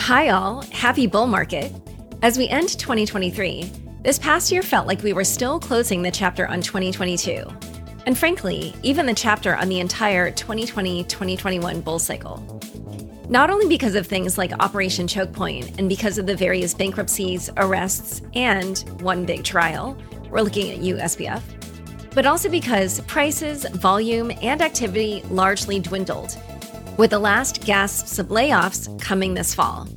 Hi, all. Happy bull market. As we end 2023, this past year felt like we were still closing the chapter on 2022. And frankly, even the chapter on the entire 2020 2021 bull cycle. Not only because of things like Operation Chokepoint Point and because of the various bankruptcies, arrests, and one big trial, we're looking at you, but also because prices, volume, and activity largely dwindled, with the last gasps of layoffs coming this fall.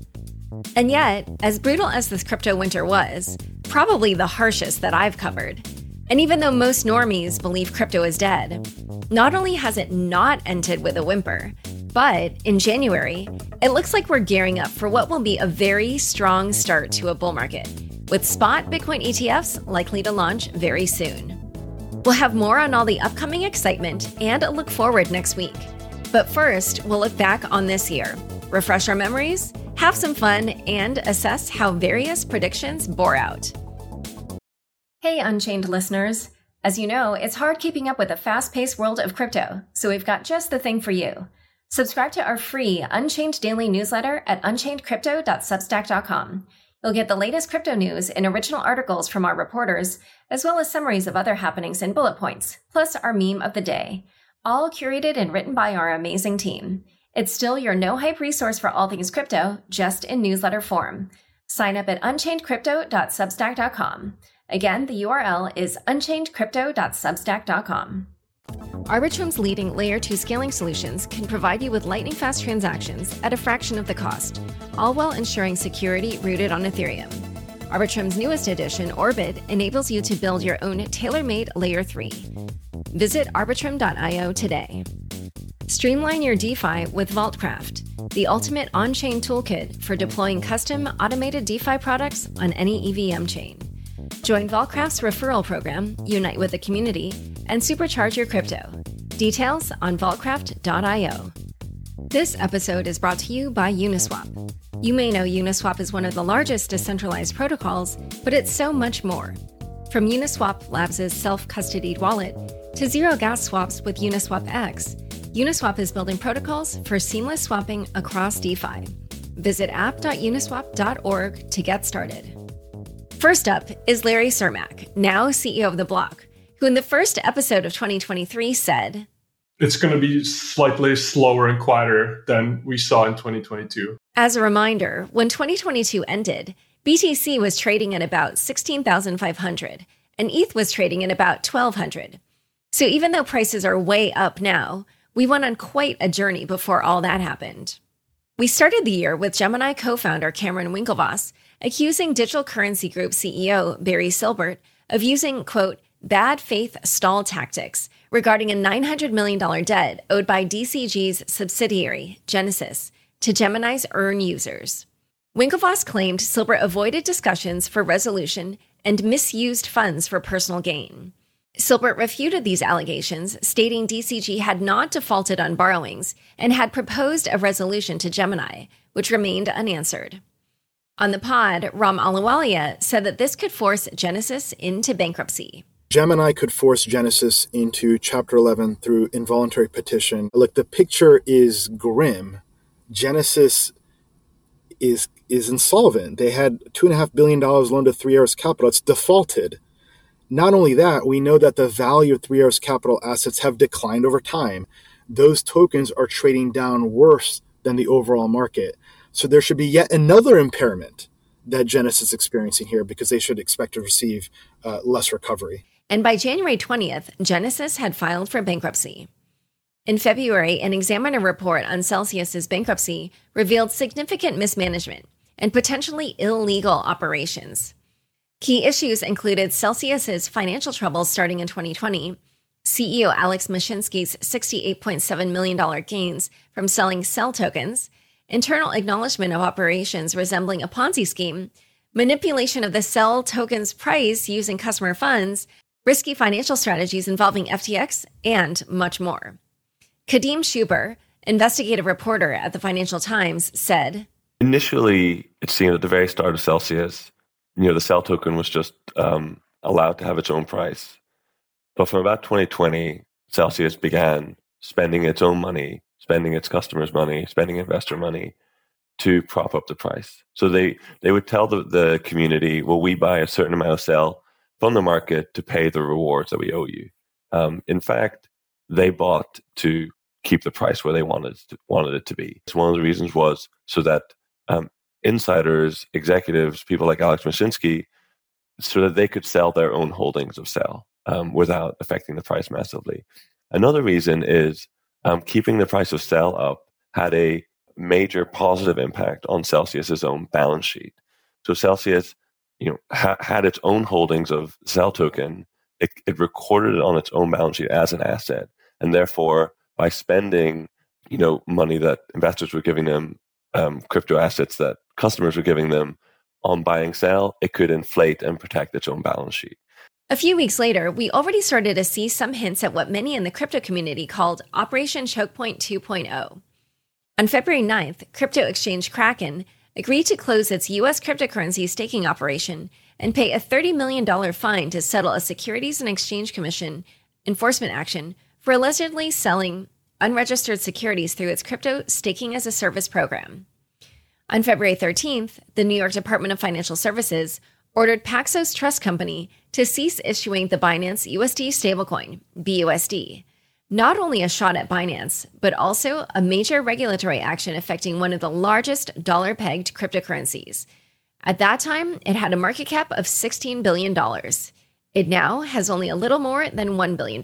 And yet, as brutal as this crypto winter was, probably the harshest that I've covered, and even though most normies believe crypto is dead, not only has it not ended with a whimper, but in January, it looks like we're gearing up for what will be a very strong start to a bull market, with spot Bitcoin ETFs likely to launch very soon. We'll have more on all the upcoming excitement and a look forward next week. But first, we'll look back on this year, refresh our memories, have some fun, and assess how various predictions bore out. Hey, Unchained listeners. As you know, it's hard keeping up with the fast paced world of crypto, so we've got just the thing for you. Subscribe to our free Unchained Daily newsletter at unchainedcrypto.substack.com. You'll get the latest crypto news and original articles from our reporters, as well as summaries of other happenings and bullet points, plus our meme of the day, all curated and written by our amazing team. It's still your no hype resource for all things crypto, just in newsletter form. Sign up at unchainedcrypto.substack.com. Again, the URL is unchainedcrypto.substack.com. Arbitrum's leading layer 2 scaling solutions can provide you with lightning fast transactions at a fraction of the cost, all while ensuring security rooted on Ethereum. Arbitrum's newest edition, Orbit, enables you to build your own tailor made layer 3. Visit arbitrum.io today. Streamline your DeFi with Vaultcraft, the ultimate on chain toolkit for deploying custom automated DeFi products on any EVM chain. Join Vaultcraft's referral program, unite with the community, and supercharge your crypto. Details on vaultcraft.io. This episode is brought to you by Uniswap. You may know Uniswap is one of the largest decentralized protocols, but it's so much more. From Uniswap Labs' self custodied wallet to zero gas swaps with Uniswap X, Uniswap is building protocols for seamless swapping across DeFi. Visit app.uniswap.org to get started. First up is Larry Cermak, now CEO of The Block, who in the first episode of 2023 said, It's going to be slightly slower and quieter than we saw in 2022. As a reminder, when 2022 ended, BTC was trading at about 16,500 and ETH was trading at about 1,200. So even though prices are way up now, we went on quite a journey before all that happened. We started the year with Gemini co founder Cameron Winklevoss accusing Digital Currency Group CEO Barry Silbert of using, quote, bad faith stall tactics regarding a $900 million debt owed by DCG's subsidiary, Genesis, to Gemini's Earn users. Winklevoss claimed Silbert avoided discussions for resolution and misused funds for personal gain. Silbert refuted these allegations, stating DCG had not defaulted on borrowings and had proposed a resolution to Gemini, which remained unanswered. On the pod, Ram Ahluwalia said that this could force Genesis into bankruptcy. Gemini could force Genesis into Chapter 11 through involuntary petition. Look, the picture is grim. Genesis is is insolvent. They had two and a half billion dollars loaned to Three Arrows Capital. It's defaulted. Not only that, we know that the value of Three Arrows Capital assets have declined over time. Those tokens are trading down worse than the overall market. So there should be yet another impairment that Genesis is experiencing here because they should expect to receive uh, less recovery. And by January 20th, Genesis had filed for bankruptcy. In February, an examiner report on Celsius's bankruptcy revealed significant mismanagement and potentially illegal operations. Key issues included Celsius's financial troubles starting in 2020, CEO Alex Mashinsky's $68.7 million gains from selling CEL tokens, internal acknowledgement of operations resembling a Ponzi scheme, manipulation of the CEL token's price using customer funds, risky financial strategies involving FTX, and much more. Kadhim Shubber, investigative reporter at the Financial Times, said Initially, it seemed at the very start of Celsius you know, the CEL token was just um, allowed to have its own price. But from about 2020, Celsius began spending its own money, spending its customers' money, spending investor money to prop up the price. So they, they would tell the, the community, well, we buy a certain amount of CEL from the market to pay the rewards that we owe you. Um, in fact, they bought to keep the price where they wanted wanted it to be. So one of the reasons was so that um, insiders, executives, people like Alex Mashinsky, so that they could sell their own holdings of CEL um, without affecting the price massively. Another reason is um, keeping the price of CEL up had a major positive impact on Celsius's own balance sheet. So Celsius, you know, ha- had its own holdings of CEL token. It, it recorded it on its own balance sheet as an asset, and therefore, by spending, you know, money that investors were giving them, um, crypto assets that customers were giving them on buying CEL, it could inflate and protect its own balance sheet. A few weeks later, we already started to see some hints at what many in the crypto community called Operation Chokepoint 2.0. On February 9th, crypto exchange Kraken agreed to close its U.S. cryptocurrency staking operation and pay a $30 million fine to settle a Securities and Exchange Commission enforcement action for allegedly selling unregistered securities through its crypto staking as a service program. On February 13th, the New York Department of Financial Services ordered Paxos Trust Company to cease issuing the Binance USD stablecoin, BUSD not only a shot at Binance, but also a major regulatory action affecting one of the largest dollar pegged cryptocurrencies. At that time, it had a market cap of $16 billion. It now has only a little more than $1 billion.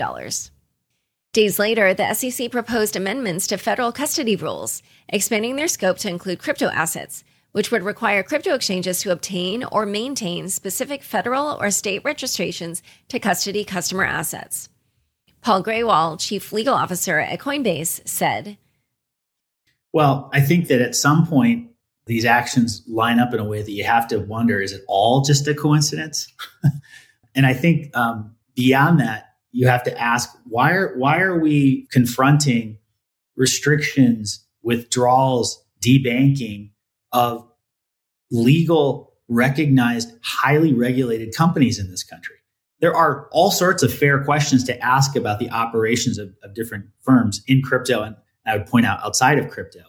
Days later, the SEC proposed amendments to federal custody rules, expanding their scope to include crypto assets, which would require crypto exchanges to obtain or maintain specific federal or state registrations to custody customer assets. Paul Grewal, chief legal officer at Coinbase, said Well, I think that at some point, these actions line up in a way that you have to wonder is it all just a coincidence? and I think um, beyond that, you have to ask why are why are we confronting restrictions, withdrawals, debanking of legal, recognized, highly regulated companies in this country? there are all sorts of fair questions to ask about the operations of, of, different firms in crypto and I would point out outside of crypto.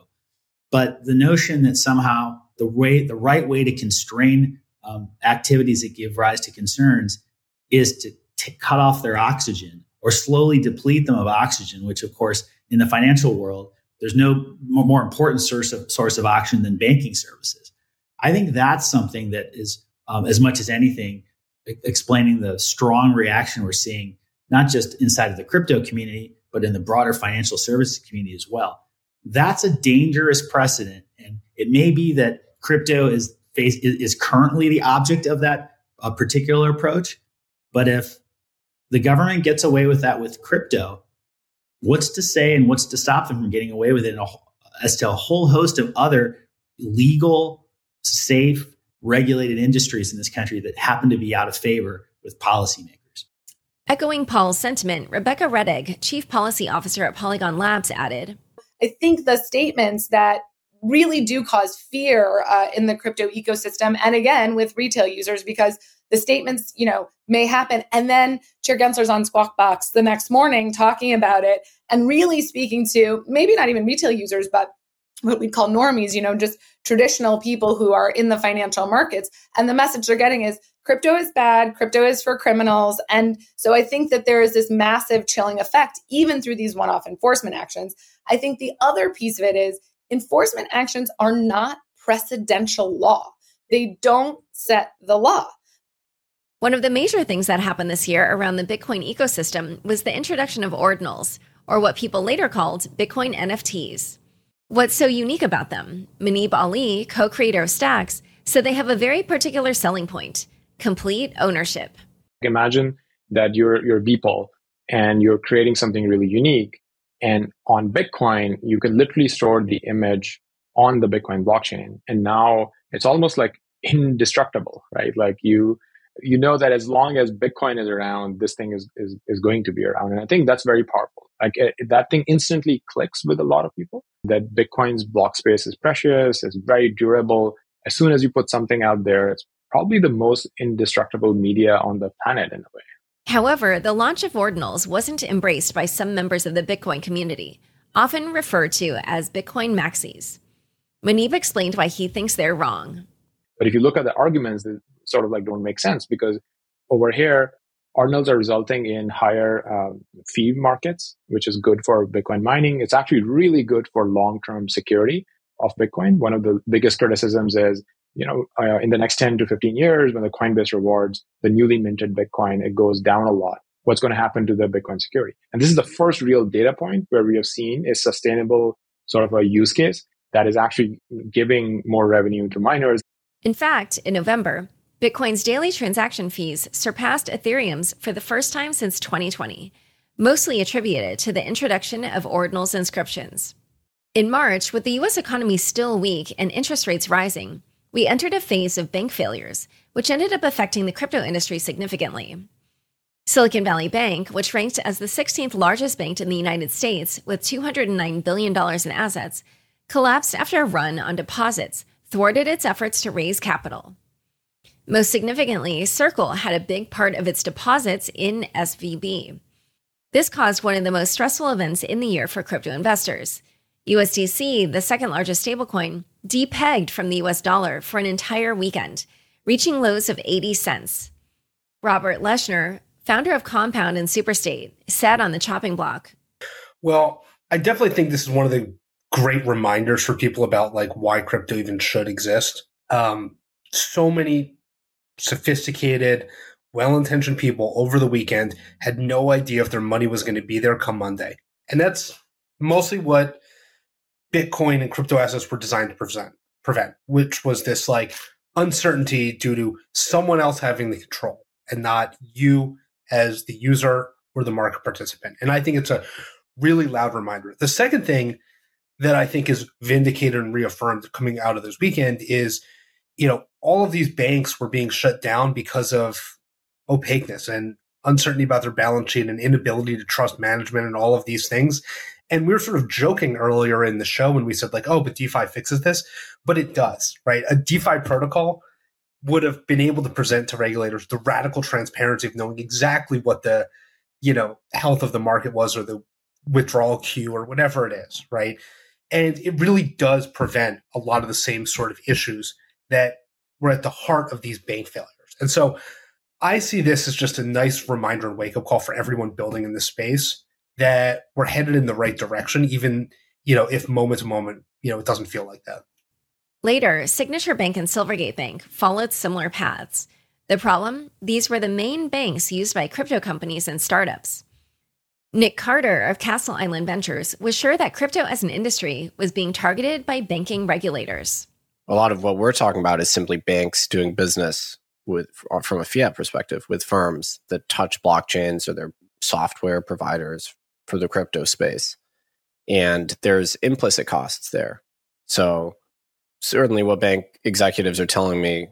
But the notion that somehow the way the right way to constrain um, activities that give rise to concerns is to t- cut off their oxygen or slowly deplete them of oxygen, which of course in the financial world there's no more important source of source of oxygen than banking services. I think that's something that is um, as much as anything explaining the strong reaction we're seeing, not just inside of the crypto community, but in the broader financial services community as well. That's a dangerous precedent. And it may be that crypto is is currently the object of that uh, particular approach. But if the government gets away with that with crypto, what's to say and what's to stop them from getting away with it a, as to a whole host of other legal, safe, regulated industries in this country that happen to be out of favor with policymakers. Echoing Paul's sentiment, Rebecca Rettig, Chief Policy Officer at Polygon Labs, added I think the statements that really do cause fear uh, in the crypto ecosystem and again with retail users because the statements you know may happen and then chair gensler's on squawk box the next morning talking about it and really speaking to maybe not even retail users but what we call normies, you know, just traditional people who are in the financial markets. And the message they're getting is crypto is bad, crypto is for criminals. And so I think that there is this massive chilling effect, even through these one off enforcement actions. I think the other piece of it is enforcement actions are not precedential law, they don't set the law. One of the major things that happened this year around the Bitcoin ecosystem was the introduction of ordinals, or what people later called Bitcoin NFTs. What's so unique about them? Muneeb Ali, co creator of Stacks, said they have a very particular selling point complete ownership. Imagine that you're, you're Beeple and you're creating something really unique. And on Bitcoin, you can literally store the image on the Bitcoin blockchain. And now it's almost like indestructible, right? Like you, you know that as long as Bitcoin is around, this thing is, is, is going to be around. And I think that's very powerful. Like it, that thing instantly clicks with a lot of people that Bitcoin's block space is precious, it's very durable. As soon as you put something out there, it's probably the most indestructible media on the planet in a way. However, the launch of ordinals wasn't embraced by some members of the Bitcoin community, often referred to as Bitcoin maxis. Muneeb explained why he thinks they're wrong. But if you look at the arguments, sort of like don't make sense because over here, ordinals are resulting in higher um, fee markets, which is good for Bitcoin mining. It's actually really good for long-term security of Bitcoin. One of the biggest criticisms is you know, uh, in the next 10 to 15 years, when the Coinbase rewards the newly minted Bitcoin, it goes down a lot. What's going to happen to the Bitcoin security? And this is the first real data point where we have seen a sustainable sort of a use case that is actually giving more revenue to miners. In fact, in November, Bitcoin's daily transaction fees surpassed Ethereum's for the first time since 2020, mostly attributed to the introduction of ordinals inscriptions. In March, with the US economy still weak and interest rates rising, we entered a phase of bank failures, which ended up affecting the crypto industry significantly. Silicon Valley Bank, which ranked as the 16th largest bank in the United States with $209 billion in assets, collapsed after a run on deposits thwarted its efforts to raise capital. Most significantly, Circle had a big part of its deposits in SVB. This caused one of the most stressful events in the year for crypto investors. USDC, the second largest stablecoin, depegged from the US dollar for an entire weekend, reaching lows of 80 cents. Robert Leshner, founder of Compound and Superstate, sat on the chopping block. Well, I definitely think this is one of the great reminders for people about like why crypto even should exist. Um, so many sophisticated, well-intentioned people over the weekend had no idea if their money was going to be there come Monday, and that's mostly what Bitcoin and crypto assets were designed to prevent, prevent, which was this like uncertainty due to someone else having the control and not you as the user or the market participant. And I think it's a really loud reminder. The second thing that I think is vindicated and reaffirmed coming out of this weekend is, you know, all of these banks were being shut down because of opaqueness and uncertainty about their balance sheet and inability to trust management and all of these things. And we were sort of joking earlier in the show when we said, like, oh, but DeFi fixes this. But it does, right? A DeFi protocol would have been able to present to regulators the radical transparency of knowing exactly what the, you know, health of the market was or the withdrawal queue or whatever it is, right? And it really does prevent a lot of the same sort of issues that were at the heart of these bank failures. And so I see this as just a nice reminder and wake up call for everyone building in this space that we're headed in the right direction, even, you know, if moment to moment, you know, it doesn't feel like that. Later, Signature Bank and Silvergate Bank followed similar paths. The problem? These were the main banks used by crypto companies and startups. Nick Carter of Castle Island Ventures was sure that crypto as an industry was being targeted by banking regulators. A lot of what we're talking about is simply banks doing business with from a fiat perspective with firms that touch blockchains or their software providers for the crypto space. And there's implicit costs there. So, certainly, what bank executives are telling me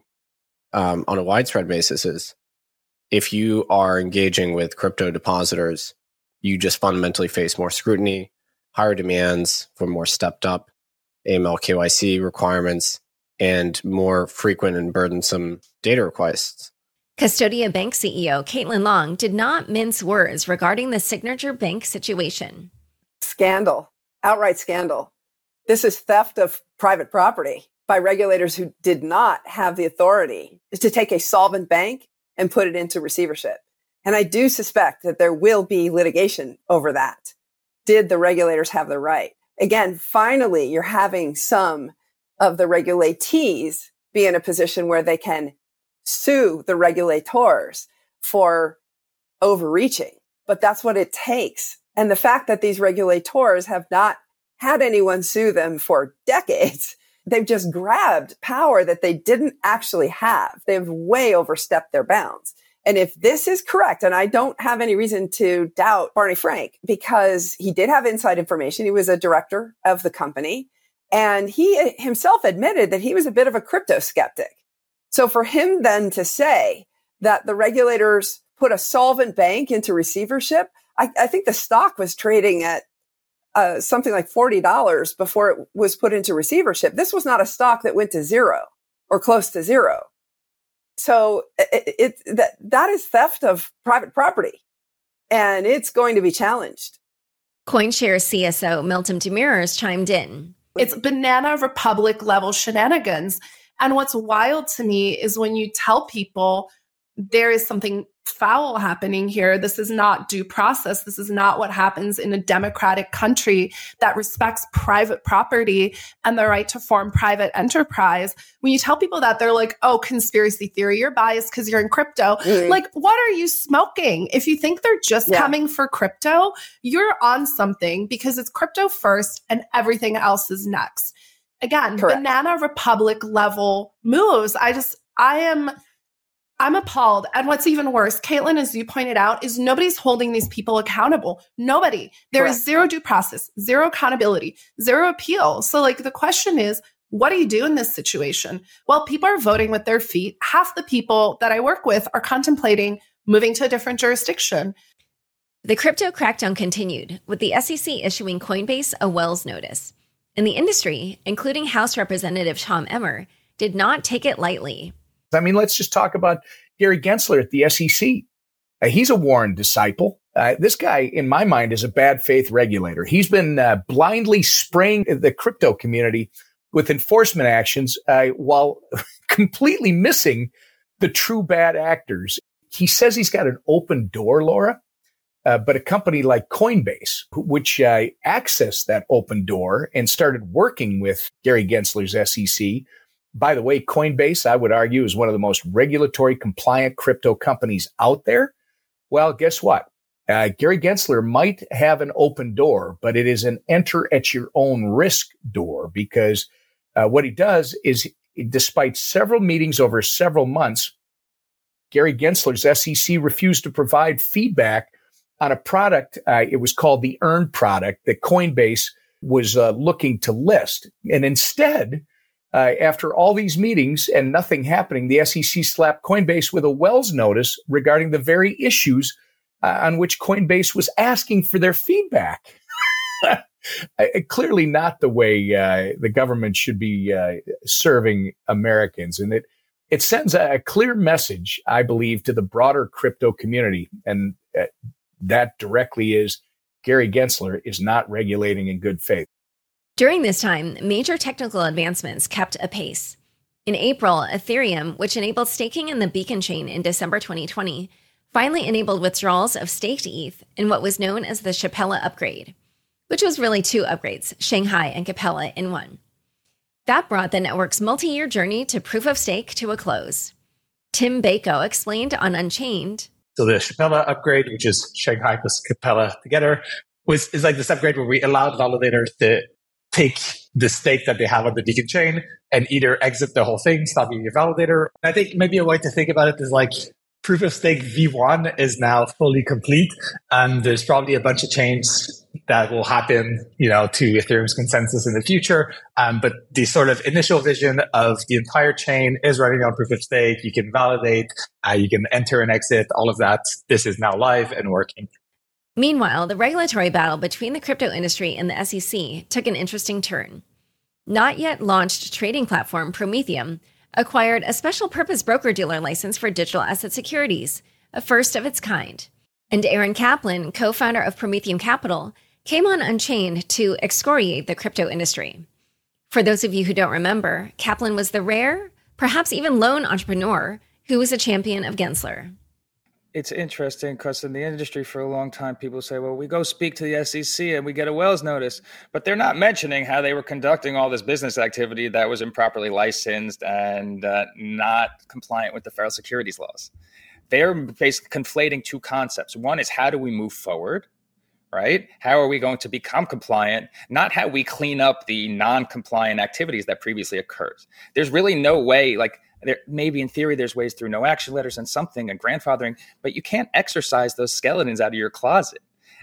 um, on a widespread basis is if you are engaging with crypto depositors, you just fundamentally face more scrutiny, higher demands for more stepped up AML KYC requirements, and more frequent and burdensome data requests. Custodia Bank CEO Caitlin Long did not mince words regarding the Signature Bank situation. Scandal, outright scandal. This is theft of private property by regulators who did not have the authority to take a solvent bank and put it into receivership. And I do suspect that there will be litigation over that. Did the regulators have the right? Again, finally, you're having some of the regulatees be in a position where they can sue the regulators for overreaching, but that's what it takes. And the fact that these regulators have not had anyone sue them for decades, they've just grabbed power that they didn't actually have. They've way overstepped their bounds. And if this is correct, and I don't have any reason to doubt Barney Frank because he did have inside information. He was a director of the company and he himself admitted that he was a bit of a crypto skeptic. So for him then to say that the regulators put a solvent bank into receivership, I, I think the stock was trading at uh, something like $40 before it was put into receivership. This was not a stock that went to zero or close to zero. So it, it, that that is theft of private property, and it's going to be challenged. CoinShares CSO Meltem Demirors chimed in. It's banana republic level shenanigans. And what's wild to me is when you tell people there is something foul happening here. This is not due process. This is not what happens in a democratic country that respects private property and the right to form private enterprise. When you tell people that, they're like, oh, conspiracy theory, you're biased because you're in crypto. Mm-hmm. Like, what are you smoking? If you think they're just yeah. coming for crypto, you're on something because it's crypto first and everything else is next. Again, Correct. banana republic level moves. I just, I am I'm appalled. And what's even worse, Caitlin, as you pointed out, is nobody's holding these people accountable. Nobody. There Correct. is zero due process, zero accountability, zero appeal. So, like, the question is, what do you do in this situation? Well, people are voting with their feet. Half the people that I work with are contemplating moving to a different jurisdiction. The crypto crackdown continued, with the SEC issuing Coinbase a Wells notice. And the industry, including House Representative Tom Emmer, did not take it lightly. I mean, let's just talk about Gary Gensler at the SEC. Uh, he's a Warren disciple. Uh, this guy, in my mind, is a bad faith regulator. He's been uh, blindly spraying the crypto community with enforcement actions uh, while completely missing the true bad actors. He says he's got an open door, Laura, uh, but a company like Coinbase, which uh, accessed that open door and started working with Gary Gensler's SEC, by the way, Coinbase, I would argue, is one of the most regulatory compliant crypto companies out there. Well, guess what? Uh, Gary Gensler might have an open door, but it is an enter at your own risk door because uh, what he does is, despite several meetings over several months, Gary Gensler's SEC refused to provide feedback on a product. Uh, it was called the Earn product that Coinbase was uh, looking to list. And instead, uh, after all these meetings and nothing happening, the SEC slapped Coinbase with a Wells notice regarding the very issues uh, on which Coinbase was asking for their feedback. Clearly, not the way uh, the government should be uh, serving Americans, and it it sends a clear message, I believe, to the broader crypto community, and uh, that directly is Gary Gensler is not regulating in good faith. During this time, major technical advancements kept apace. In April, Ethereum, which enabled staking in the Beacon chain in December 2020, finally enabled withdrawals of staked ETH in what was known as the Shapella upgrade, which was really two upgrades, Shanghai and Capella, in one. That brought the network's multi year journey to proof of stake to a close. Tim Beiko explained on Unchained. So the Shapella upgrade, which is Shanghai plus Capella together, was is like this upgrade where we allowed validators to take the stake that they have on the Beacon chain and either exit the whole thing, stop being a validator. I think maybe a way to think about it is like proof of stake V1 is now fully complete. And there's probably a bunch of chains that will happen, you know, to Ethereum's consensus in the future. Um, but the sort of initial vision of the entire chain is running on proof of stake. You can validate, uh, you can enter and exit, all of that. This is now live and working. Meanwhile, the regulatory battle between the crypto industry and the SEC took an interesting turn. Not yet launched trading platform Prometheum acquired a special purpose broker dealer license for digital asset securities, a first of its kind. And Aaron Kaplan, co founder of Prometheum Capital, came on Unchained to excoriate the crypto industry. For those of you who don't remember, Kaplan was the rare, perhaps even lone entrepreneur who was a champion of Gensler it's interesting because in the industry for a long time, people say, well, we go speak to the SEC and we get a Wells notice, but they're not mentioning how they were conducting all this business activity that was improperly licensed and uh, not compliant with the federal securities laws. They're basically conflating two concepts. One is how do we move forward? Right? How are we going to become compliant? Not how we clean up the non compliant activities that previously occurred. There's really no way, like, there, maybe in theory there's ways through no action letters and something and grandfathering, but you can't exercise those skeletons out of your closet.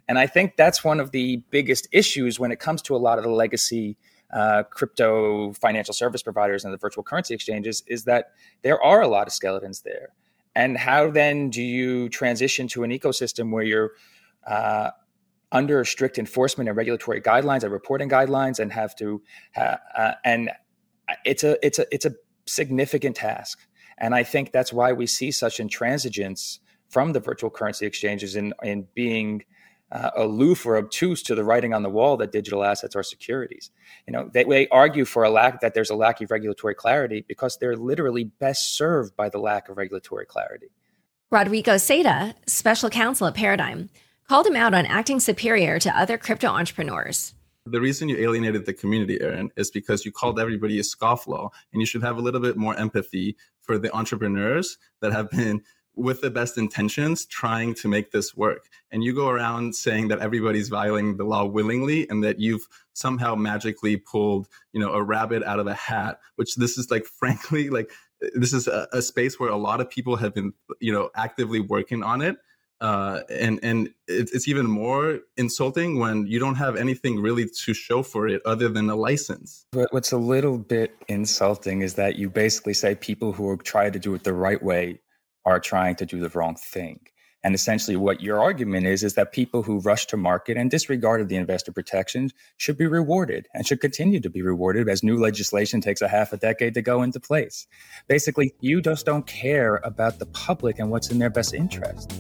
And I think that's one of the biggest issues when it comes to a lot of the legacy uh, crypto financial service providers and the virtual currency exchanges is that there are a lot of skeletons there. And how then do you transition to an ecosystem where you're uh, under strict enforcement and regulatory guidelines and reporting guidelines and have to uh, and it's a it's a it's a significant task. And I think that's why we see such intransigence from the virtual currency exchanges in, in being uh, aloof or obtuse to the writing on the wall that digital assets are securities. You know, they, they argue for a lack that there's a lack of regulatory clarity because they're literally best served by the lack of regulatory clarity. Rodrigo Seira, special counsel at Paradigm, called him out on acting superior to other crypto entrepreneurs. The reason you alienated the community, Aaron, is because you called everybody a scofflaw, and you should have a little bit more empathy for the entrepreneurs that have been with the best intentions trying to make this work. And you go around saying that everybody's violating the law willingly and that you've somehow magically pulled you know a rabbit out of a hat which this is like frankly like this is a, a space where a lot of people have been you know actively working on it uh, and and it's even more insulting when you don't have anything really to show for it other than a license. But what's a little bit insulting is that you basically say people who are trying to do it the right way are trying to do the wrong thing. And essentially, what your argument is, is that people who rush to market and disregarded the investor protections should be rewarded and should continue to be rewarded as new legislation takes a half a decade to go into place. Basically, you just don't care about the public and what's in their best interest.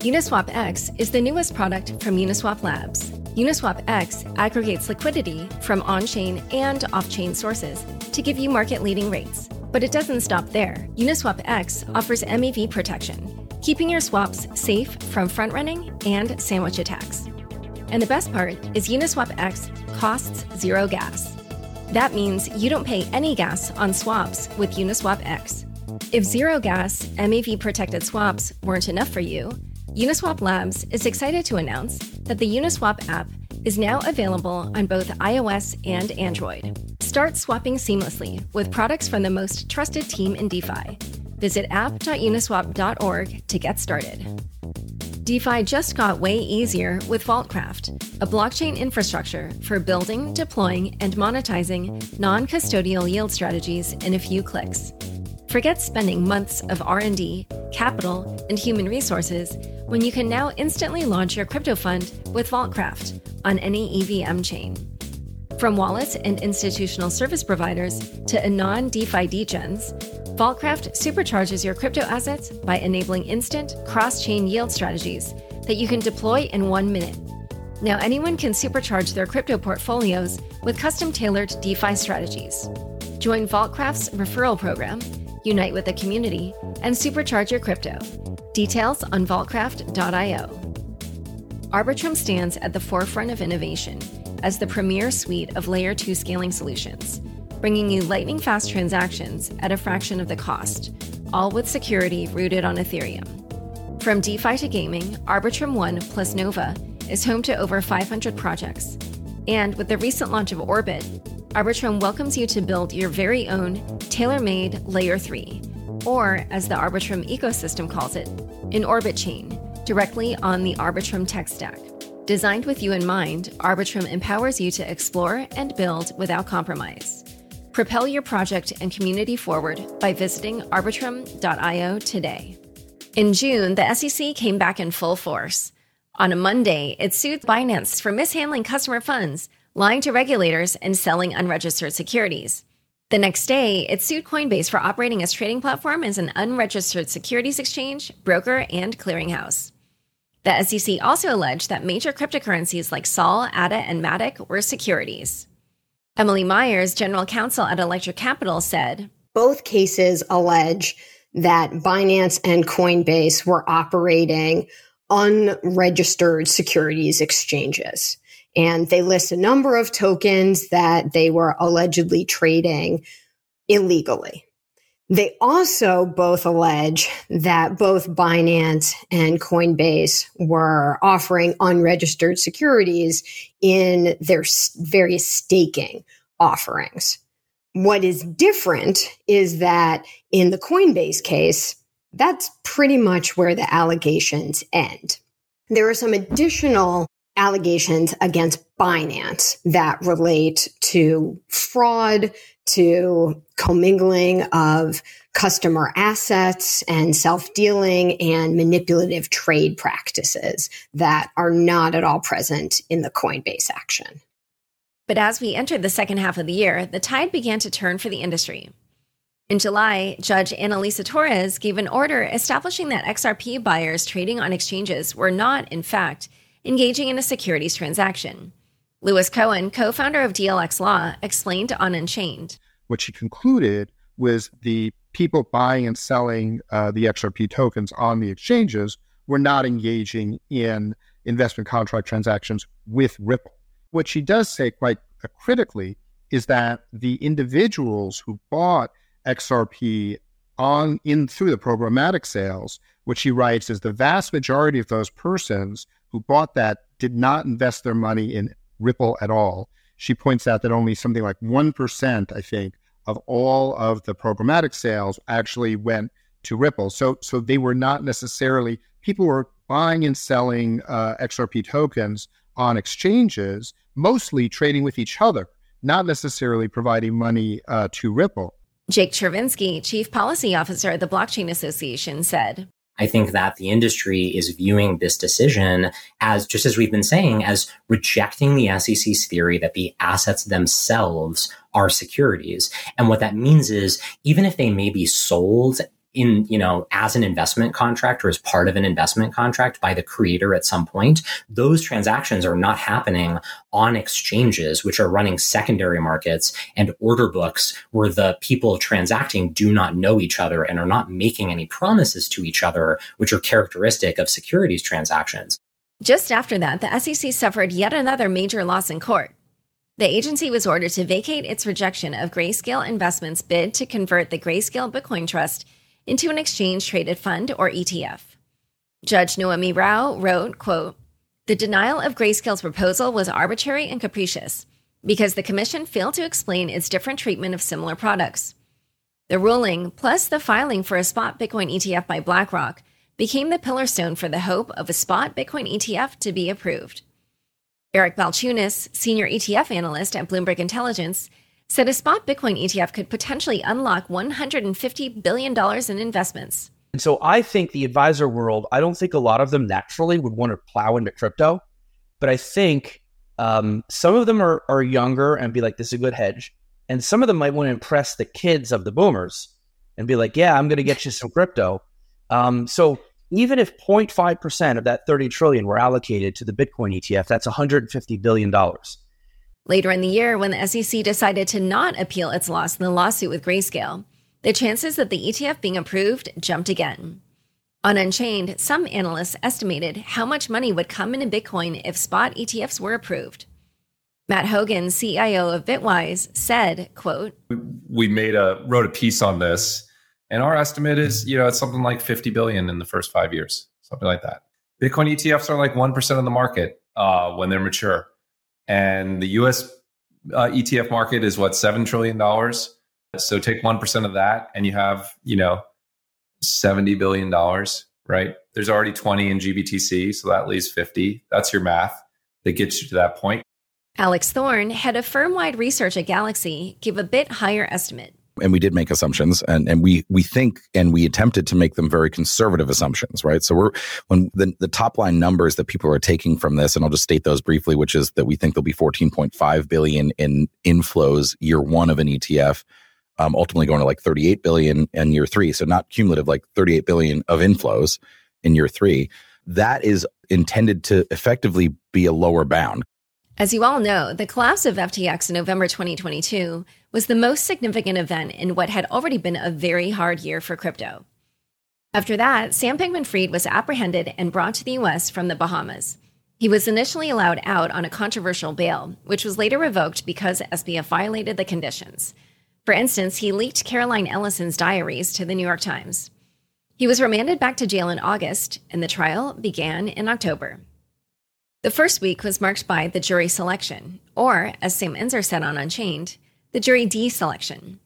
Uniswap X is the newest product from Uniswap Labs. Uniswap X aggregates liquidity from on chain and off chain sources to give you market leading rates. But it doesn't stop there. Uniswap X offers MEV protection, keeping your swaps safe from front running and sandwich attacks. And the best part is Uniswap X costs zero gas. That means you don't pay any gas on swaps with Uniswap X. If zero gas MEV protected swaps weren't enough for you, Uniswap Labs is excited to announce that the Uniswap app is now available on both iOS and Android. Start swapping seamlessly with products from the most trusted team in DeFi. Visit app.uniswap.org to get started. DeFi just got way easier with Vaultcraft, a blockchain infrastructure for building, deploying, and monetizing non-custodial yield strategies in a few clicks. Forget spending months of R&D, capital, and human resources when you can now instantly launch your crypto fund with Vaultcraft on any EVM chain. From wallets and institutional service providers to anon DeFi degens, Vaultcraft supercharges your crypto assets by enabling instant cross-chain yield strategies that you can deploy in one minute. Now anyone can supercharge their crypto portfolios with custom-tailored DeFi strategies. Join Vaultcraft's referral program unite with the community, and supercharge your crypto. Details on vaultcraft.io. Arbitrum stands at the forefront of innovation as the premier suite of layer 2 scaling solutions, bringing you lightning fast transactions at a fraction of the cost, all with security rooted on Ethereum. From DeFi to gaming, Arbitrum One plus Nova is home to over 500 projects. And with the recent launch of Orbit, Arbitrum welcomes you to build your very own tailor made Layer 3, or as the Arbitrum ecosystem calls it, an orbit chain, directly on the Arbitrum tech stack. Designed with you in mind, Arbitrum empowers you to explore and build without compromise. Propel your project and community forward by visiting arbitrum.io today. In June, the SEC came back in full force. On a Monday, it sued Binance for mishandling customer funds lying to regulators, and selling unregistered securities. The next day, it sued Coinbase for operating its trading platform as an unregistered securities exchange, broker, and clearinghouse. The SEC also alleged that major cryptocurrencies like Sol, ADA, and Matic were securities. Emily Myers, general counsel at Electric Capital, said Both cases allege that Binance and Coinbase were operating unregistered securities exchanges. And they list a number of tokens that they were allegedly trading illegally. They also both allege that both Binance and Coinbase were offering unregistered securities in their various staking offerings. What is different is that in the Coinbase case, that's pretty much where the allegations end. There are some additional allegations against Binance that relate to fraud, to commingling of customer assets and self dealing and manipulative trade practices that are not at all present in the Coinbase action. But as we entered the second half of the year, the tide began to turn for the industry. In July, Judge Analisa Torres gave an order establishing that XRP buyers trading on exchanges were not, in fact, engaging in a securities transaction. Lewis Cohen, co founder of DLX Law, explained on Unchained. What she concluded was the people buying and selling uh, the XRP tokens on the exchanges were not engaging in investment contract transactions with Ripple. What she does say quite critically is that the individuals who bought XRP on in through the programmatic sales, which she writes is the vast majority of those persons who bought that did not invest their money in Ripple at all. She points out that only something like 1%, I think, of all of the programmatic sales actually went to Ripple. So, so they were not necessarily, people were buying and selling uh, XRP tokens on exchanges, mostly trading with each other, not necessarily providing money uh, to Ripple. Jake Chervinsky, Chief Policy Officer at the Blockchain Association, said I think that the industry is viewing this decision as, just as we've been saying, as rejecting the SEC's theory that the assets themselves are securities. And what that means is even if they may be sold in, you know, as an investment contract or as part of an investment contract by the creator at some point, those transactions are not happening on exchanges, which are running secondary markets and order books where the people transacting do not know each other and are not making any promises to each other, which are characteristic of securities transactions. Just after that, the SEC suffered yet another major loss in court. The agency was ordered to vacate its rejection of Grayscale Investments' bid to convert the Grayscale Bitcoin Trust into an exchange traded fund or ETF. Judge Neomi Rao wrote, quote, The denial of Grayscale's proposal was arbitrary and capricious because the commission failed to explain its different treatment of similar products. The ruling, plus the filing for a spot Bitcoin ETF by BlackRock, became the pillarstone for the hope of a spot Bitcoin ETF to be approved. Eric Balchunas, senior ETF analyst at Bloomberg Intelligence, said a spot Bitcoin ETF could potentially unlock $150 billion in investments. And so I think the advisor world, I don't think a lot of them naturally would want to plow into crypto, but I think um, some of them are, are younger and be like, this is a good hedge. And some of them might want to impress the kids of the boomers and be like, yeah, I'm going to get you some crypto. Um, so even if 0.5% of that 30 trillion were allocated to the Bitcoin ETF, that's 150 billion dollars. Later in the year, when the SEC decided to not appeal its loss in the lawsuit with Grayscale, the chances of the ETF being approved jumped again. On Unchained, some analysts estimated how much money would come into Bitcoin if spot ETFs were approved. Matt Hougan, CIO of Bitwise, said, quote, We made a wrote a piece on this, and our estimate is, you know, it's something like 50 billion in the first five years, something like that. Bitcoin ETFs are like 1% of the market uh, when they're mature and the US uh, ETF market is what, $7 trillion? So take 1% of that and you have, you know, $70 billion, right? There's already 20 in GBTC, so that leaves 50. That's your math that gets you to that point. Alex Thorn, head of firm wide research at Galaxy, gave a bit higher estimate and we did make assumptions and, and we we think and we attempted to make them very conservative assumptions right? So we're when the, the top line numbers that people are taking from this and i'll just state those briefly which is that we think there'll be 14.5 billion in inflows year one of an etf um, ultimately going to like 38 billion in year three. So not cumulative like 38 billion of inflows in year three. That is intended to effectively be a lower bound as you all know, the collapse of FTX in November 2022 was the most significant event in what had already been a very hard year for crypto. After that, Sam Bankman Fried was apprehended and brought to the US from the Bahamas. He was initially allowed out on a controversial bail, which was later revoked because SBF violated the conditions. For instance, he leaked Caroline Ellison's diaries to the New York Times. He was remanded back to jail in August, and the trial began in October. The first week was marked by the jury selection, or, as Sam Enzer said on Unchained, the jury deselection.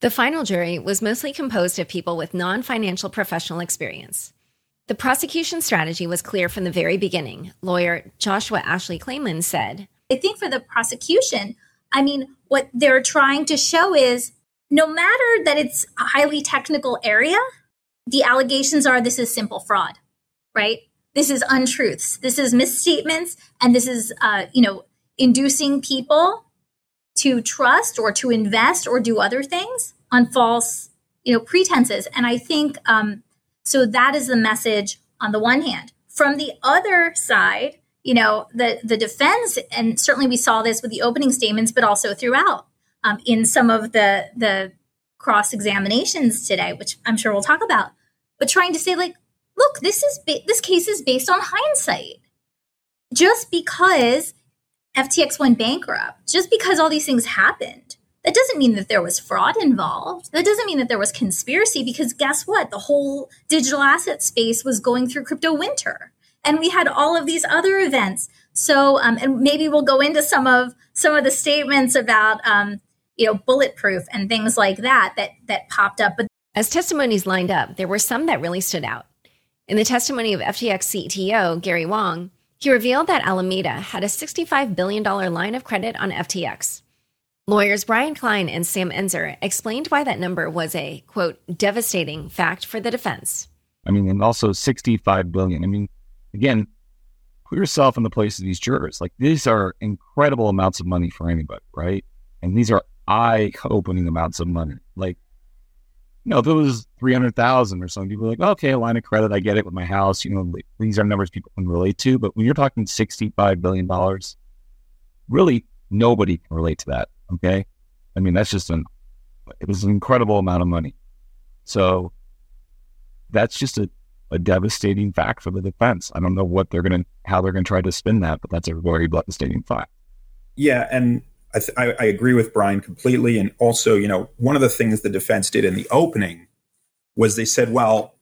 The final jury was mostly composed of people with non financial professional experience. The prosecution strategy was clear from the very beginning. Lawyer Joshua Ashley Klayman said, I think for the prosecution, I mean, what they're trying to show is no matter that it's a highly technical area, the allegations are this is simple fraud, right? This is untruths. This is misstatements, and this is, uh, you know, inducing people to trust or to invest or do other things on false you know, pretenses. And I think um, so that is the message on the one hand. From the other side, you know, the the defense, and certainly we saw this with the opening statements, but also throughout um, in some of the the cross examinations today, which I'm sure we'll talk about. But trying to say like, look, this is ba- this case is based on hindsight. Just because FTX went bankrupt, just because all these things happened, that doesn't mean that there was fraud involved. That doesn't mean that there was conspiracy because guess what? The whole digital asset space was going through crypto winter. And we had all of these other events. So, um, and maybe we'll go into some of some of the statements about, um, you know, bulletproof and things like that that that popped up. But as testimonies lined up, there were some that really stood out. In the testimony of FTX CTO Gary Wang, he revealed that Alameda had a $65 billion line of credit on FTX. Lawyers Brian Klein and Sam Enzer explained why that number was a, quote, devastating fact for the defense. I mean, and also 65 billion. I mean, again, put yourself in the place of these jurors. Like, these are incredible amounts of money for anybody, right? And these are eye opening amounts of money. Like, you know, if it was 300,000 or something, people are like, okay, a line of credit, I get it with my house. You know, these are numbers people can relate to. But when you're talking $65 billion, really nobody can relate to that. Okay. I mean, that's just an, it was an incredible amount of money. So that's just a, a devastating fact for the defense. I don't know what they're going to, how they're going to try to spin that, but that's a very devastating fact. Yeah. And I, th- I, I agree with Brian completely. And also, you know, one of the things the defense did in the opening was they said, well,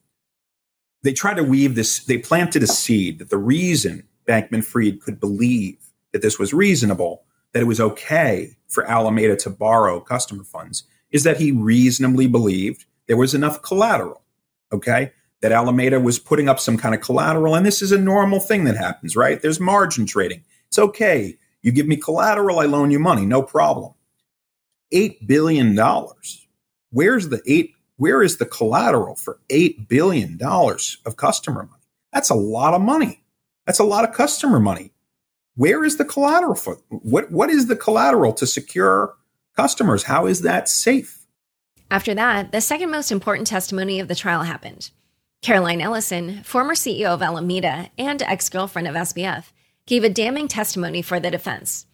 they tried to weave this, they planted a seed that the reason Bankman Fried could believe that this was reasonable that it was okay for Alameda to borrow customer funds is that he reasonably believed there was enough collateral. Okay. That Alameda was putting up some kind of collateral. And this is a normal thing that happens, right? There's margin trading. It's okay. You give me collateral, I loan you money, no problem. $8 billion. Where's the eight? Where is the collateral for $8 billion of customer money? That's a lot of money. That's a lot of customer money. Where is the collateral for what what is the collateral to secure customers? How is that safe? After that, the second most important testimony of the trial happened. Caroline Ellison, former CEO of Alameda and ex-girlfriend of SBF, gave a damning testimony for the defense.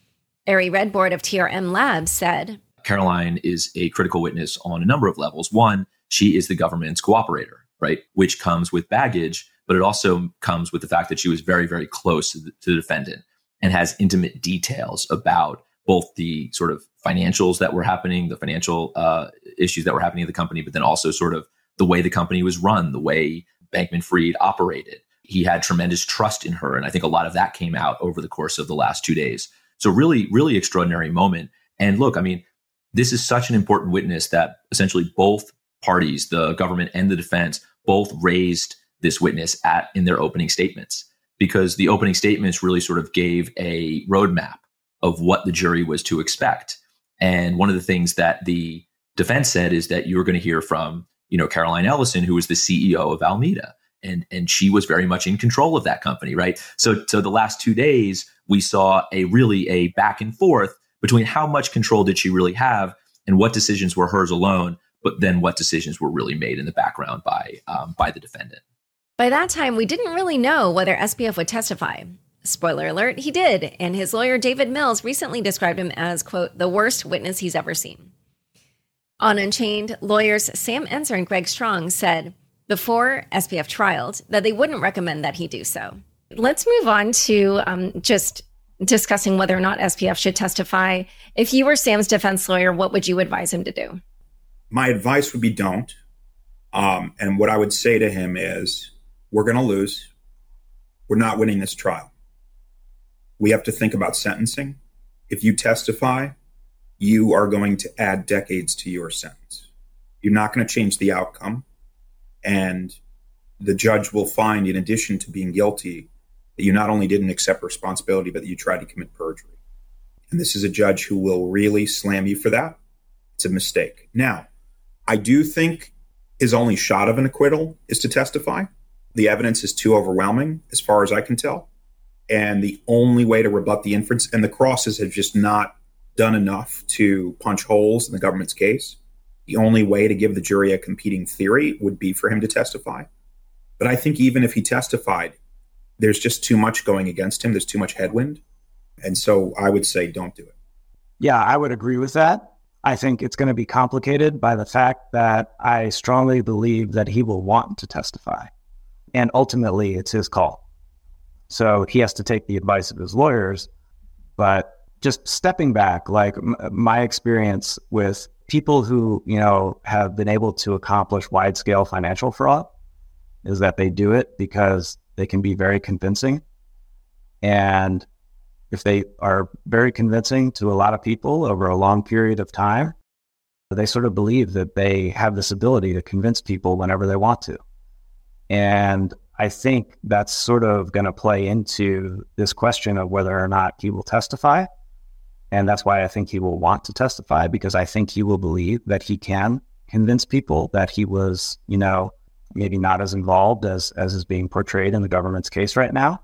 Ari Redbord of TRM Labs said, Caroline is a critical witness on a number of levels. One, she is the government's cooperator, right? Which comes with baggage, but it also comes with the fact that she was very, very close to the, to the defendant and has intimate details about both the sort of financials that were happening, the financial uh, issues that were happening in the company, but then also sort of the way the company was run, the way Bankman Fried operated. He had tremendous trust in her. And I think a lot of that came out over the course of the last two days. So, really, really extraordinary moment. And look, I mean, this is such an important witness that essentially both parties, the government and the defense, both raised this witness at in their opening statements because the opening statements really sort of gave a roadmap of what the jury was to expect. And one of the things that the defense said is that you were going to hear from, you know, Caroline Ellison, who was the CEO of Alameda. And, and she was very much in control of that company, right? So, so the last two days, we saw a really a back and forth between how much control did she really have and what decisions were hers alone, but then what decisions were really made in the background by um, by the defendant. By that time, we didn't really know whether SBF would testify. Spoiler alert, he did, and his lawyer David Mills recently described him as, quote, the worst witness he's ever seen. On Unchained, lawyers Sam Enzer and Greg Strong said before SBF trialed that they wouldn't recommend that he do so. Let's move on to um, just discussing whether or not SBF should testify. If you were Sam's defense lawyer, what would you advise him to do? My advice would be don't. Um, and what I would say to him is we're going to lose. We're not winning this trial. We have to think about sentencing. If you testify, you are going to add decades to your sentence. You're not going to change the outcome. And the judge will find, in addition to being guilty, that you not only didn't accept responsibility, but that you tried to commit perjury. And this is a judge who will really slam you for that. It's a mistake. Now, I do think his only shot of an acquittal is to testify the evidence is too overwhelming, as far as I can tell. And the only way to rebut the inference, and the crosses have just not done enough to punch holes in the government's case. The only way to give the jury a competing theory would be for him to testify. But I think even if he testified, there's just too much going against him. There's too much headwind. And so I would say don't do it. Yeah, I would agree with that. I think it's going to be complicated by the fact that I strongly believe that he will want to testify. And ultimately, it's his call. So he has to take the advice of his lawyers. But just stepping back, like m- my experience with people who, you know, have been able to accomplish wide scale financial fraud is that they do it because they can be very convincing. And if they are very convincing to a lot of people over a long period of time, they sort of believe that they have this ability to convince people whenever they want to. And I think that's sort of going to play into this question of whether or not he will testify. And that's why I think he will want to testify because I think he will believe that he can convince people that he was, you know, maybe not as involved as, as is being portrayed in the government's case right now.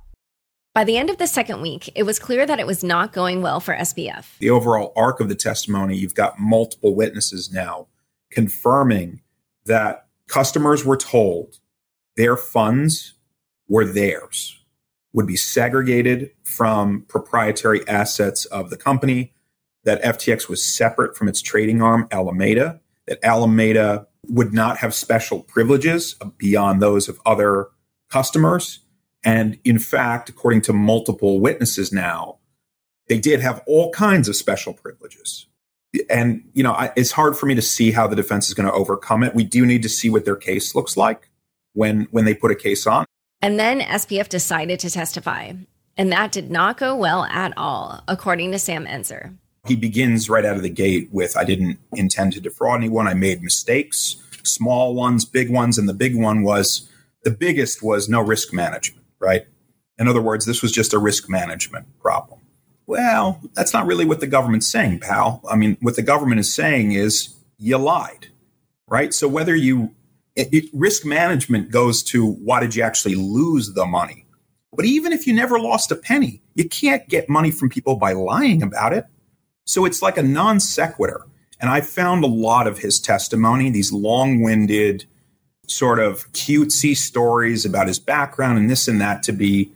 By the end of the second week, it was clear that it was not going well for SBF. The overall arc of the testimony, you've got multiple witnesses now confirming that customers were told their funds were theirs, would be segregated from proprietary assets of the company, that FTX was separate from its trading arm, Alameda, that Alameda would not have special privileges beyond those of other customers and in fact, according to multiple witnesses now, they did have all kinds of special privileges. And, you know, I, it's hard for me to see how the defense is going to overcome it. We do need to see what their case looks like when, when they put a case on. And then SBF decided to testify. And that did not go well at all, according to Sam Enzer. He begins right out of the gate with I didn't intend to defraud anyone. I made mistakes, small ones, big ones. And the big one was the biggest was no risk management right? In other words, this was just a risk management problem. Well, that's not really what the government's saying, pal. I mean, what the government is saying is you lied, right? So whether you it, it, risk management goes to why did you actually lose the money? But even if you never lost a penny, you can't get money from people by lying about it. So it's like a non sequitur. And I found a lot of his testimony, these long winded, sort of cutesy stories about his background and this and that to be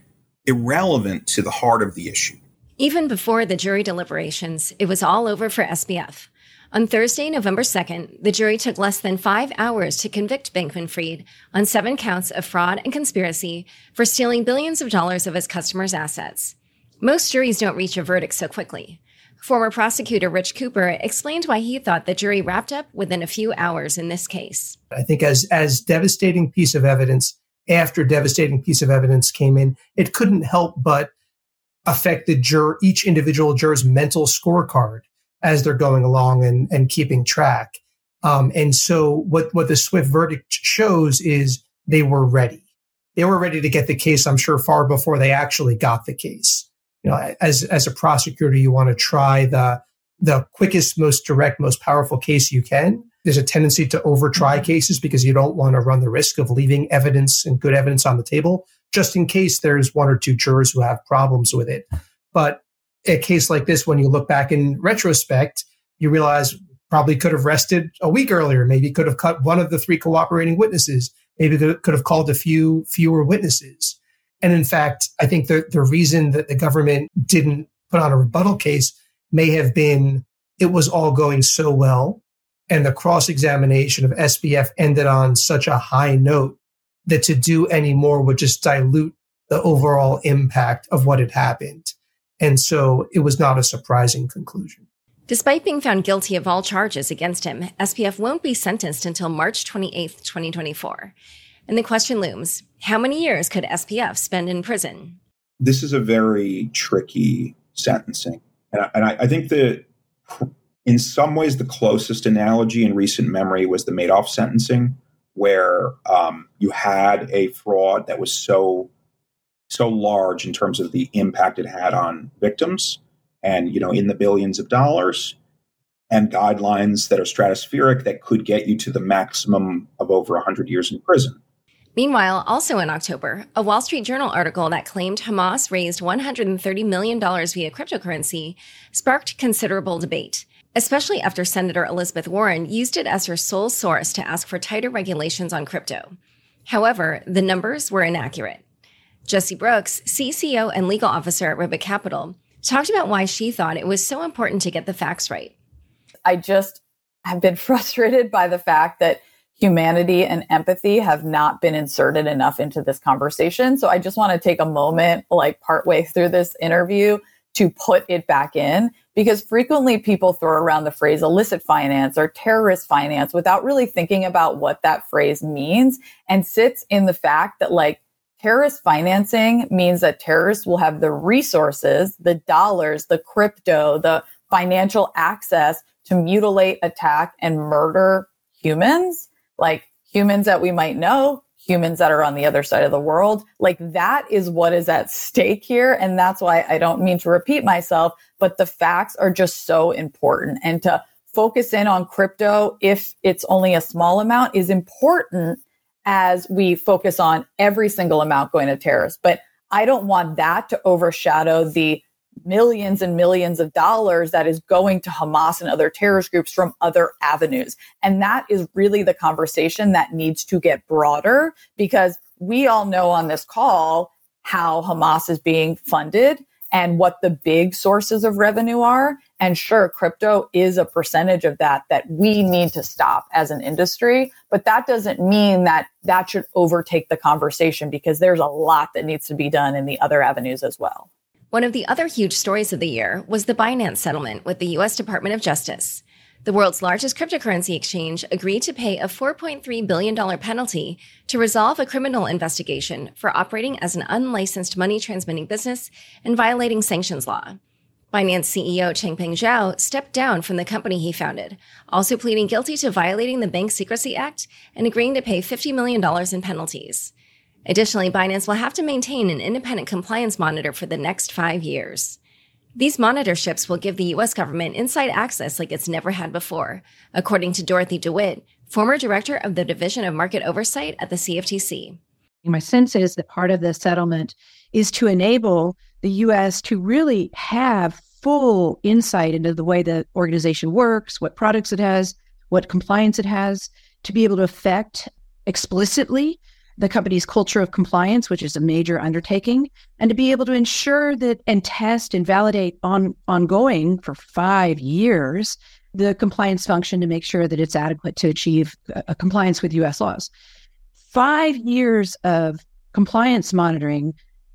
irrelevant to the heart of the issue. Even before the jury deliberations, it was all over for SBF. On Thursday, November 2nd, the jury took less than five hours to convict Bankman Fried on seven counts of fraud and conspiracy for stealing billions of dollars of his customers' assets. Most juries don't reach a verdict so quickly. Former prosecutor Rich Cooper explained why he thought the jury wrapped up within a few hours in this case. I think as as devastating piece of evidence after devastating piece of evidence came in, it couldn't help but affect the juror, each individual juror's mental scorecard as they're going along and, and keeping track. Um, and so what, what the swift verdict shows is they were ready. They were ready to get the case, I'm sure, far before they actually got the case you know, as as a prosecutor, you want to try the the quickest, most direct, most powerful case you can. There's a tendency to over try mm-hmm. cases because you don't want to run the risk of leaving evidence and good evidence on the table, just in case there's one or two jurors who have problems with it. But a case like this, when you look back in retrospect, you realize probably could have rested a week earlier. Maybe could have cut one of the three cooperating witnesses. Maybe could have called a few fewer witnesses. And in fact, I think the, the reason that the government didn't put on a rebuttal case may have been it was all going so well. And the cross examination of SBF ended on such a high note that to do any more would just dilute the overall impact of what had happened. And so it was not a surprising conclusion. Despite being found guilty of all charges against him, SBF won't be sentenced until March 28, 2024. And the question looms how many years could SBF spend in prison? This is a very tricky sentencing. And I, and I, I think that in some ways, the closest analogy in recent memory was the Madoff sentencing, where um, you had a fraud that was so so large in terms of the impact it had on victims and you know in the billions of dollars and guidelines that are stratospheric that could get you to the maximum of over 100 years in prison Meanwhile, also in October, a Wall Street Journal article that claimed Hamas raised $130 million via cryptocurrency sparked considerable debate. especially after Senator Elizabeth Warren used it as her sole source to ask for tighter regulations on crypto. However, the numbers were inaccurate. Jessi Brooks, CCO and legal officer at Ribbit Capital, talked about why she thought it was so important to get the facts right. I just have been frustrated by the fact that humanity and empathy have not been inserted enough into this conversation. So I just want to take a moment, like partway through this interview, to put it back in because frequently people throw around the phrase illicit finance or terrorist finance without really thinking about what that phrase means and sits in the fact that like terrorist financing means that terrorists will have the resources, the dollars, the crypto, the financial access to mutilate, attack, and murder humans, like humans that we might know, humans that are on the other side of the world. Like that is what is at stake here. And that's why I don't mean to repeat myself, but the facts are just so important. And to focus in on crypto, if it's only a small amount, is important as we focus on every single amount going to terrorists. But I don't want that to overshadow the millions and millions of dollars that is going to Hamas and other terrorist groups from other avenues. And that is really the conversation that needs to get broader because we all know on this call how Hamas is being funded and what the big sources of revenue are. And sure, crypto is a percentage of that that we need to stop as an industry. But that doesn't mean that that should overtake the conversation because there's a lot that needs to be done in the other avenues as well. One of the other huge stories of the year was the Binance settlement with the U.S. Department of Justice. The world's largest cryptocurrency exchange agreed to pay a $4.3 billion penalty to resolve a criminal investigation for operating as an unlicensed money transmitting business and violating sanctions law. Binance CEO Changpeng Zhao stepped down from the company he founded, also pleading guilty to violating the Bank Secrecy Act and agreeing to pay $50 million in penalties. Additionally, Binance will have to maintain an independent compliance monitor for the next five years. These monitorships will give the U.S. government inside access like it's never had before, according to Dorothy DeWitt, former director of the Division of Market Oversight at the CFTC. My sense is that part of the settlement is to enable the U.S. to really have full insight into the way the organization works, what products it has, what compliance it has, to be able to affect explicitly the company's culture of compliance, which is a major undertaking, and to be able to ensure that and test and validate on ongoing for five years the compliance function to make sure that it's adequate to achieve a compliance with U.S. laws. Five years of compliance monitoring,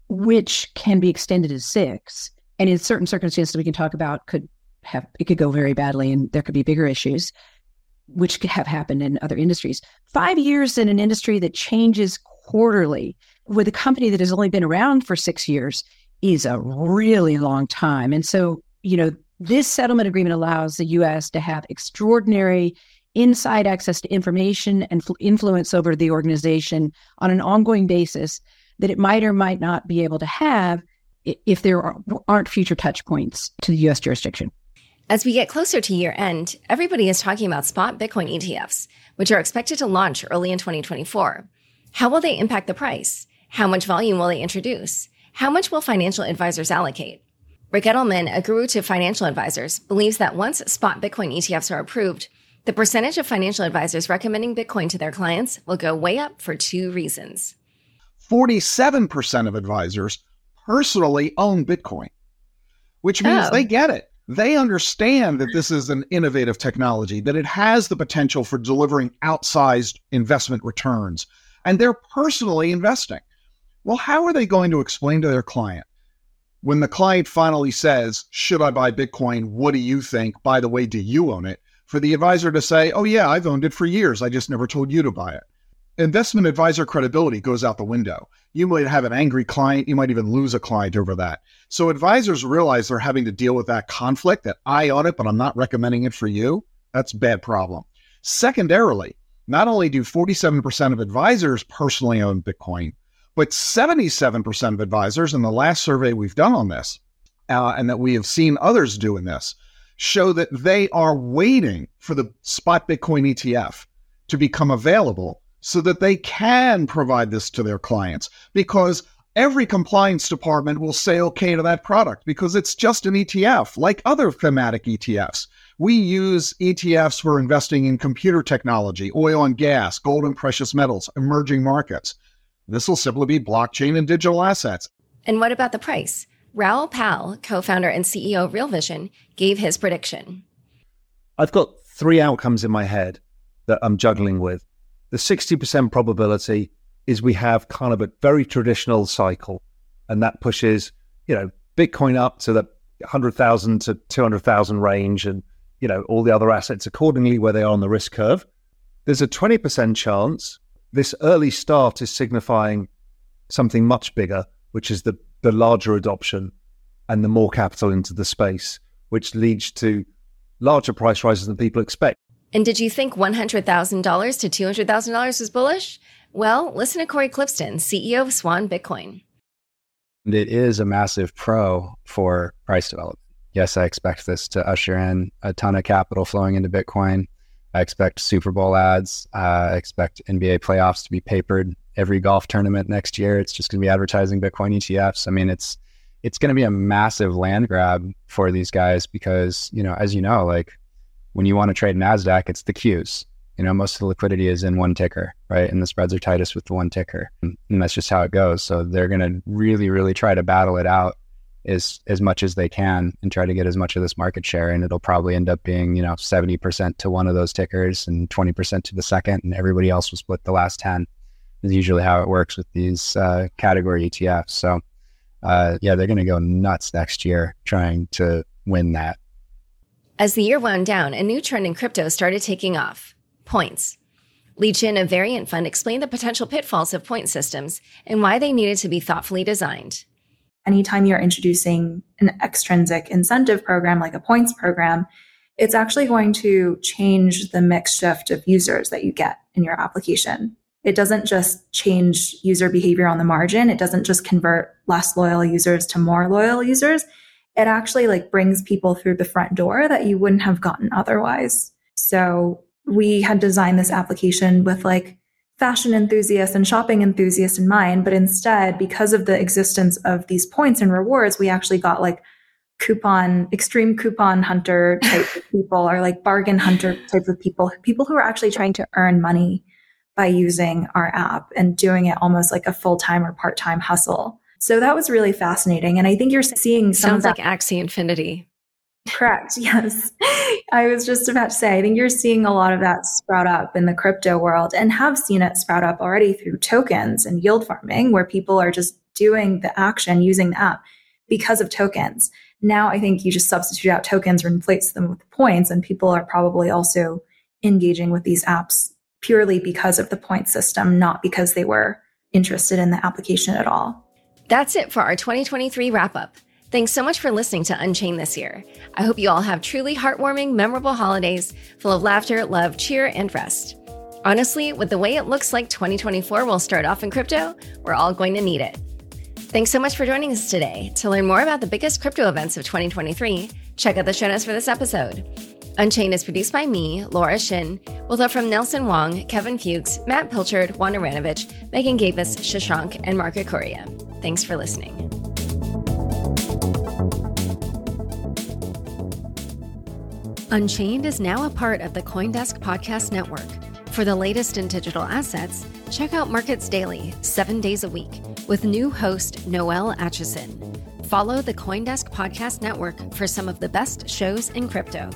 which can be extended to six, and in certain circumstances we can talk about, could have it could go very badly, and there could be bigger issues which could have happened in other industries. Five years in an industry that changes quarterly with a company that has only been around for six years is a really long time. And so, you know, this settlement agreement allows the U.S. to have extraordinary inside access to information and influence over the organization on an ongoing basis that it might or might not be able to have if there aren't future touch points to the U.S. jurisdiction. As we get closer to year end, everybody is talking about spot Bitcoin ETFs, which are expected to launch early in 2024. How will they impact the price? How much volume will they introduce? How much will financial advisors allocate? Ric Edelman, a guru to financial advisors, believes that once spot Bitcoin ETFs are approved, the percentage of financial advisors recommending Bitcoin to their clients will go way up for two reasons. 47% of advisors personally own Bitcoin, which means oh. they get it they understand that this is an innovative technology, that it has the potential for delivering outsized investment returns, and they're personally investing. Well, how are they going to explain to their client when the client finally says, Should I buy Bitcoin? What do you think? By the way, do you own it? For the advisor to say, Oh, yeah, I've owned it for years. I just never told you to buy it investment advisor credibility goes out the window. You might have an angry client, you might even lose a client over that. So advisors realize they're having to deal with that conflict that I own it, but I'm not recommending it for you. That's a bad problem. Secondarily, not only do 47% of advisors personally own Bitcoin, but 77% of advisors in the last survey we've done on this, uh, and that we have seen others doing this, show that they are waiting for the spot Bitcoin ETF to become available so that they can provide this to their clients because every compliance department will say okay to that product because it's just an ETF like other thematic ETFs. We use ETFs for investing in computer technology, oil and gas, gold and precious metals, emerging markets. This will simply be blockchain and digital assets. And what about the price? Raoul Pal, co founder and CEO of Real Vision, gave his prediction. I've got three outcomes in my head that I'm juggling with. The 60% probability is we have kind of a very traditional cycle, and that pushes, you know, Bitcoin up to the 100,000 to 200,000 range and, you know, all the other assets accordingly where they are on the risk curve. There's a 20% chance this early start is signifying something much bigger, which is the, the larger adoption and the more capital into the space, which leads to larger price rises than people expect. And did you think $100,000 to $200,000 was bullish? Well, listen to Cory Klippsten, CEO of Swan Bitcoin. It is a massive pro for price development. Yes, I expect this to usher in a ton of capital flowing into Bitcoin. I expect Super Bowl ads. Uh, I expect NBA playoffs to be papered every golf tournament next year. It's just going to be advertising Bitcoin ETFs. I mean, it's it's going to be a massive land grab for these guys because you know, as you know, like when you want to trade Nasdaq, it's the queues. You know, most of the liquidity is in one ticker, right? And the spreads are tightest with the one ticker, and that's just how it goes. So they're going to really, really try to battle it out as as much as they can and try to get as much of this market share. And it'll probably end up being, you know, seventy percent to one of those tickers and twenty percent to the second, and everybody else will split the last ten. Is usually how it works with these uh, category ETFs. So, uh, yeah, they're going to go nuts next year trying to win that. As the year wound down, a new trend in crypto started taking off: points. Li Jin, a variant fund, explained the potential pitfalls of point systems and why they needed to be thoughtfully designed anytime you're introducing an extrinsic incentive program like a points program, it's actually going to change the mix shift of users that you get in your application. It doesn't just change user behavior on the margin. It doesn't just convert less loyal users to more loyal users. It actually like brings people through the front door that you wouldn't have gotten otherwise. So we had designed this application with like fashion enthusiasts and shopping enthusiasts in mind, but instead, because of the existence of these points and rewards, we actually got like coupon, extreme coupon hunter type of people or like bargain hunter type of people, people who are actually trying to earn money by using our app and doing it almost like a full time or part time hustle. So that was really fascinating. And I think you're seeing some Sounds like Axie Infinity. Correct. Yes. I was just about to say, I think you're seeing a lot of that sprout up in the crypto world and have seen it sprout up already through tokens and yield farming, where people are just doing the action using the app because of tokens. Now I think you just substitute out tokens or replace them with points, and people are probably also engaging with these apps purely because of the point system, not because they were interested in the application at all. That's it for our 2023 wrap up. Thanks so much for listening to Unchained this year. I hope you all have truly heartwarming, memorable holidays full of laughter, love, cheer, and rest. Honestly, with the way it looks like 2024 will start off in crypto, we're all going to need it. Thanks so much for joining us today. To learn more about the biggest crypto events of 2023, check out the show notes for this episode. Unchained is produced by me, Laura Shin, with help from Nelson Wong, Kevin Fuchs, Matt Pilchard, Juan Aranovich, Megan Gavis, Shashank, and Margaret Coria. Thanks for listening. Unchained is now a part of the Coindesk Podcast Network. For the latest in digital assets, check out Markets Daily, seven days a week, with new host Noelle Acheson. Follow the Coindesk Podcast Network for some of the best shows in crypto.